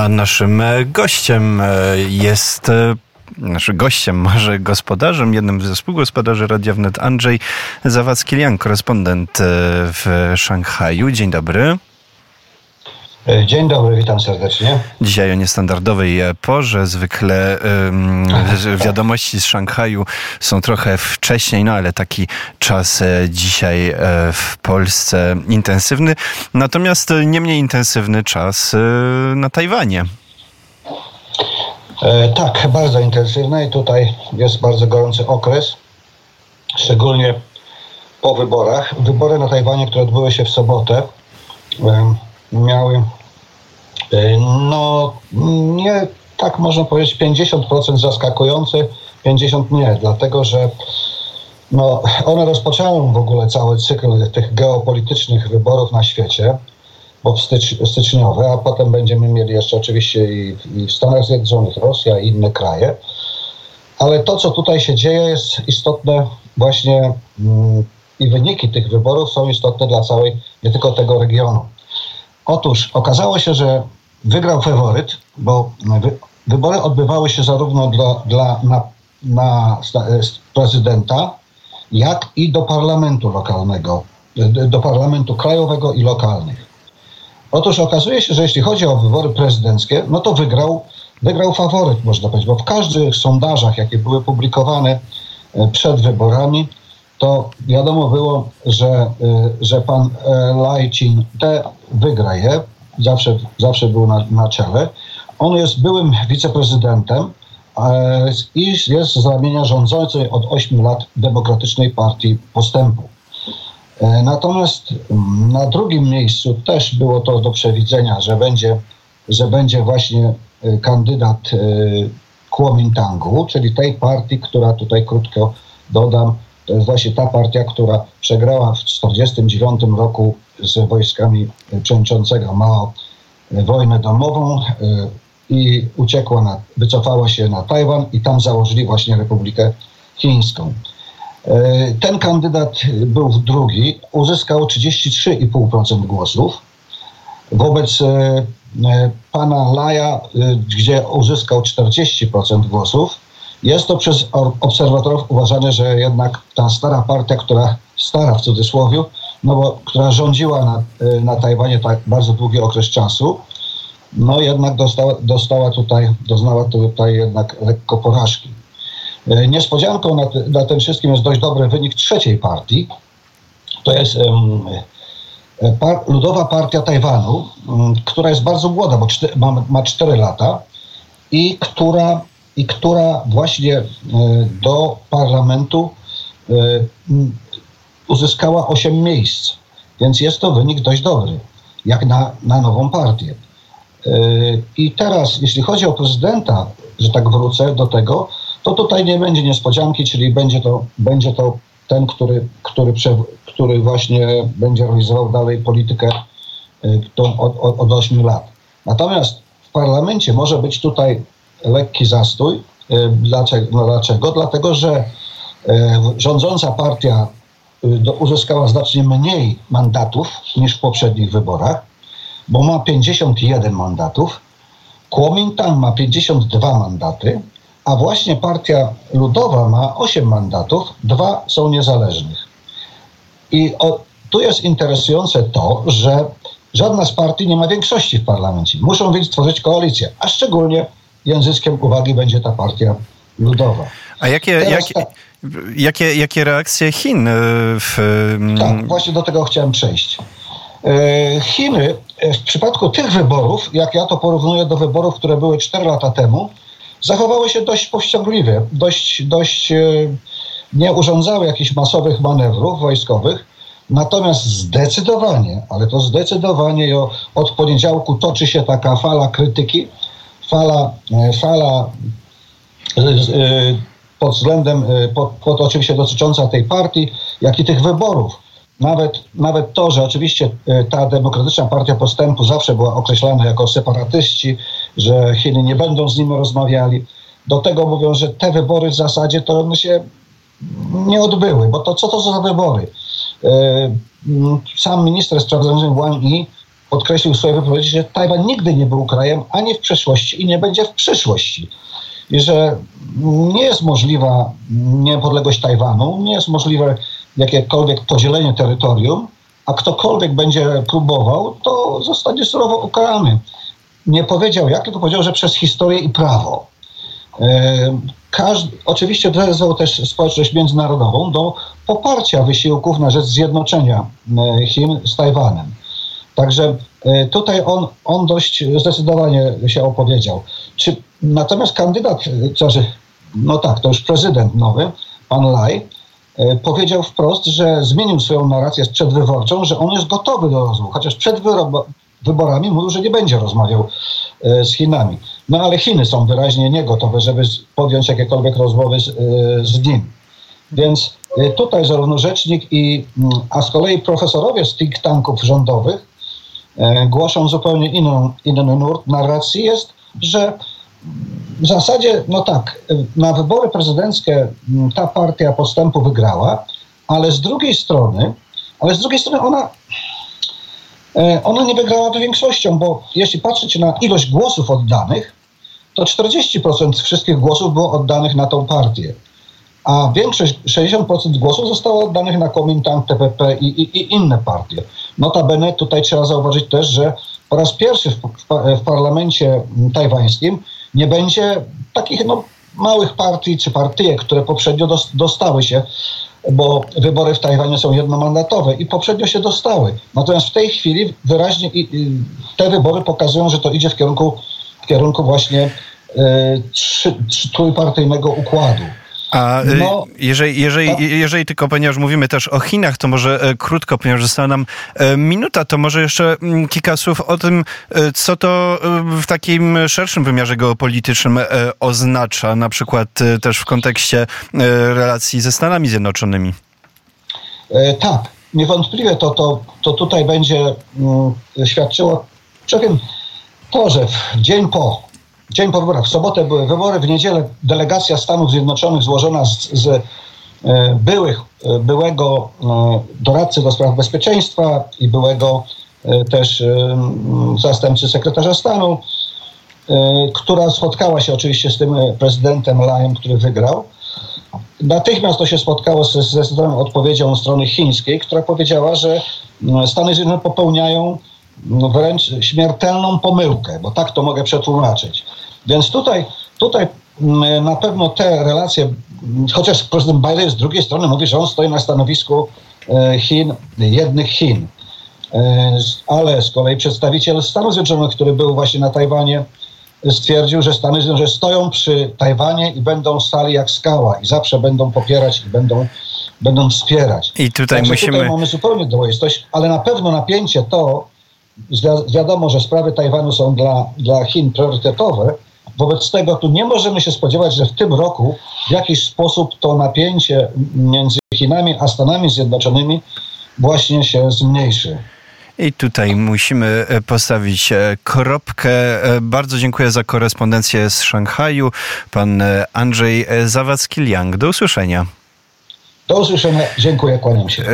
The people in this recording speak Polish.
A naszym e, gościem e, jest e, naszym gościem, może gospodarzem, jednym ze współgospodarzy Radia Wnet, Andrzej Zawadzki-Lian, korespondent w Szanghaju. Dzień dobry. E, dzień dobry, witam serdecznie. Dzisiaj o niestandardowej porze. Zwykle wiadomości z Szanghaju są trochę wcześniej, no ale taki czas e, dzisiaj e, w Polsce intensywny. Natomiast nie mniej intensywny czas na Tajwanie. tak, bardzo intensywny i tutaj jest bardzo gorący okres, szczególnie po wyborach. Wybory na Tajwanie, które odbyły się w sobotę, miały e, no nie tak można powiedzieć 50% zaskakujące, 50% nie, dlatego że no, one rozpoczęły w ogóle cały cykl tych geopolitycznych wyborów na świecie, bo stycz, styczniowe, a potem będziemy mieli jeszcze oczywiście i, i w Stanach Zjednoczonych, Rosja i inne kraje. Ale to, co tutaj się dzieje, jest istotne właśnie mm, i wyniki tych wyborów są istotne dla całej, nie tylko tego regionu. Otóż okazało się, że wygrał faworyt, bo wy, wybory odbywały się zarówno dla, dla na, na e, prezydenta, jak i do parlamentu lokalnego, do parlamentu krajowego i lokalnych. Otóż okazuje się, że jeśli chodzi o wybory prezydenckie, no to wygrał, wygrał faworyt, można powiedzieć, bo w każdych sondażach, jakie były publikowane e, przed wyborami, to wiadomo było, że, y, że pan e, Lajcin te wygra je, zawsze, zawsze był na, na czele. On jest byłym wiceprezydentem e, i jest z ramienia rządzącej od 8 lat Demokratycznej Partii Postępu. E, natomiast mm, na drugim miejscu też było to do przewidzenia, że będzie, że będzie właśnie kandydat Kuomintangu, czyli tej partii, która tutaj krótko dodam, to jest właśnie ta partia, która przegrała w 1949 roku z wojskami przewodniczącego Mao wojnę domową e, i uciekła, na, wycofała się na Tajwan i tam założyli właśnie Republikę Chińską. E, ten kandydat był drugi, uzyskał 33,5% głosów wobec e, pana Laja, gdzie uzyskał 40% głosów. Jest to przez obserwatorów uważane, że jednak ta stara partia, która, stara w cudzysłowie, no bo, która rządziła na, y, na Tajwanie tak bardzo długi okres czasu, no jednak dostała, dostała tutaj, doznała tutaj jednak lekko porażki. Y, niespodzianką na, na tym wszystkim jest dość dobry wynik trzeciej partii. To jest um, par, Ludowa Partia Tajwanu, um, która jest bardzo młoda, bo czty, ma, ma 4 lata i która i która właśnie e, do parlamentu e, uzyskała 8 miejsc. Więc jest to wynik dość dobry, jak na, na nową partię. E, I teraz, jeśli chodzi o prezydenta, że tak wrócę do tego, to tutaj nie będzie niespodzianki, czyli będzie to, będzie to ten, który, który, który właśnie będzie realizował dalej politykę tą od, od, od 8 lat. Natomiast w parlamencie może być tutaj lekki zastój. E, dlaczego? No dlaczego? Dlatego, że e, rządząca partia e, uzyskała znacznie mniej mandatów niż w poprzednich wyborach, bo ma 51 mandatów. Kuomintang ma 52 mandaty, a właśnie partia ludowa ma 8 mandatów, dwa są niezależnych. I o, tu jest interesujące to, że żadna z partii nie ma większości w parlamencie. Muszą więc tworzyć koalicję, a szczególnie języskiem uwagi będzie ta partia ludowa. A jakie, jakie, tak, jakie, jakie reakcje Chin e, w... Tak, właśnie do tego chciałem przejść. E, Chiny e, w przypadku tych wyborów, jak ja to porównuję do wyborów, które były 4 lata temu, zachowały się dość powściągliwie, dość, dość nie urządzały jakichś masowych manewrów wojskowych, natomiast zdecydowanie, ale to zdecydowanie od poniedziałku toczy się taka fala krytyki fala, e, fala e, e, pod względem, pod, pod oczywiście dotycząca tej partii, jak i tych wyborów. Nawet, nawet to, że oczywiście ta Demokratyczna Partia Postępu zawsze była określana jako separatyści, że Chiny nie będą z nimi rozmawiali. Do tego mówią, że te wybory w zasadzie to one się nie odbyły, bo to co to za wybory? Sam minister spraw zagranicznych Wang Yi podkreślił w swojej wypowiedzi, że Tajwan nigdy nie był krajem ani w przeszłości i nie będzie w przyszłości. I że nie jest możliwa niepodległość Tajwanu, nie jest możliwe jakiekolwiek podzielenie terytorium, a ktokolwiek będzie próbował, to zostanie surowo ukarany. Nie powiedział jak, tylko powiedział, że przez historię i prawo. Każdy, oczywiście wezwał też społeczność międzynarodową do poparcia wysiłków na rzecz zjednoczenia Chin z Tajwanem. Także tutaj on, on dość zdecydowanie się opowiedział. Czy, natomiast kandydat, znaczy, no tak, to już prezydent nowy, pan Lai, powiedział wprost, że zmienił swoją narrację przedwyborczą, że on jest gotowy do rozmów, chociaż przed wyborami mówił, że nie będzie rozmawiał z Chinami. No ale Chiny są wyraźnie niegotowe, żeby podjąć jakiekolwiek rozmowy z, z nim. Więc tutaj zarówno rzecznik i, a z kolei profesorowie z think tanków rządowych głoszą zupełnie inną, inny nurt narracji jest, że w zasadzie, no tak, na wybory prezydenckie ta partia postępu wygrała, ale z drugiej strony, ale z drugiej strony ona, ona nie wygrała większością, bo jeśli patrzeć na ilość głosów oddanych, to 40% wszystkich głosów było oddanych na tą partię. A większość, 60% głosów zostało oddanych na Kuomintang, TPP i, i, i inne partie. Notabene tutaj trzeba zauważyć też, że po raz pierwszy w, w, parlamencie tajwańskim nie będzie takich no, małych partii czy partyjek, które poprzednio dostały się, bo wybory w Tajwanie są jednomandatowe i poprzednio się dostały. Natomiast w tej chwili wyraźnie te wybory pokazują, że to idzie w kierunku, w kierunku właśnie trzy, trójpartyjnego układu. A no, jeżeli, jeżeli, jeżeli tylko, ponieważ mówimy też o Chinach, to może e, krótko, ponieważ została nam e, minuta, to może jeszcze m, kilka słów o tym, e, co to w takim szerszym wymiarze geopolitycznym oznacza, na przykład też w kontekście relacji ze Stanami Zjednoczonymi. tak, niewątpliwie to, to, to tutaj będzie m, świadczyło, przecież to, że w dzień po dzień po wyborach. W sobotę były wybory, w niedzielę delegacja Stanów Zjednoczonych złożona z, z e, byłych, e, byłego e, doradcy do spraw bezpieczeństwa i byłego też zastępcy sekretarza stanu, która spotkała się oczywiście z tym prezydentem Lajem, który wygrał. Natychmiast to się spotkało ze zdecydowaną odpowiedzią strony chińskiej, która powiedziała, że Stany Zjednoczone popełniają wręcz śmiertelną pomyłkę, bo tak to mogę przetłumaczyć. Więc tutaj, tutaj mm, na pewno te relacje, chociaż prezydent Biden z drugiej strony mówi, że on stoi na stanowisku e, Chin, jednych Chin. E, ale z kolei przedstawiciel Stanów Zjednoczonych, który był właśnie na Tajwanie, stwierdził, że Stany Zjednoczone stoją przy Tajwanie i będą stali jak skała i zawsze będą popierać i będą, będą wspierać. I tutaj Także musimy... Tutaj mamy zupełnie dwoistość, ale na pewno napięcie to, wiadomo, że sprawy Tajwanu są dla, dla Chin priorytetowe, Wobec tego tu nie możemy się spodziewać, że w tym roku w jakiś sposób to napięcie między Chinami a Stanami Zjednoczonymi właśnie się zmniejszy. I tutaj musimy e, postawić e, kropkę. E, bardzo dziękuję za korespondencję z Szanghaju. Pan Andrzej Zawadzki-Liang. Do usłyszenia. Do usłyszenia. Dziękuję, kłaniam się.